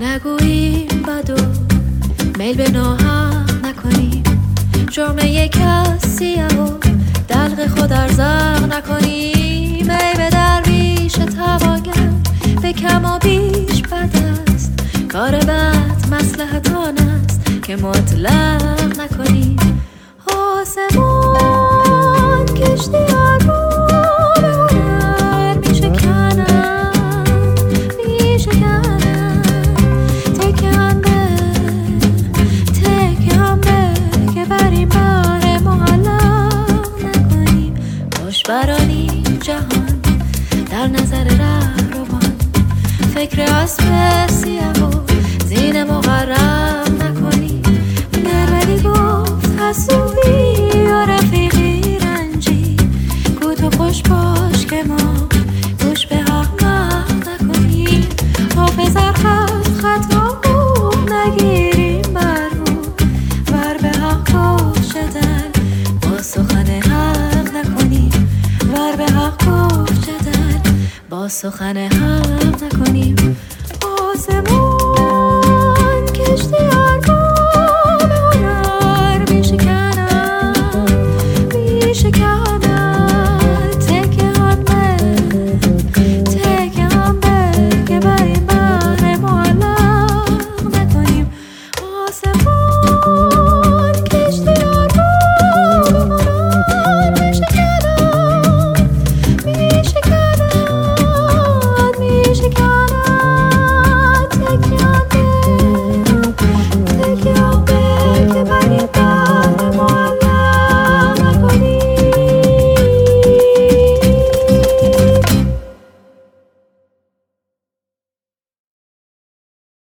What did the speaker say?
نگوییم بد و میل به ناحق نکنیم جرمه کسی و دلق خود ارزق نکنیم ای به درویش توانگر به کم و بیش بد است. کار بد مسلحت است که مطلق نکنیم آسمان نظر روان فکر اسب سیه و زین مقرب نکنی. گربدی گفت حسوبی یا رفیقی رنجی. گو تو خوش باش که ما گوش به حق نکنی. حافظ خط خط نگیریم بر ور به حق شدن با سخن حق نکنی. ور به حق سخن هم نکنیم. آسمان کشتی به هنر میشکنم میشکنم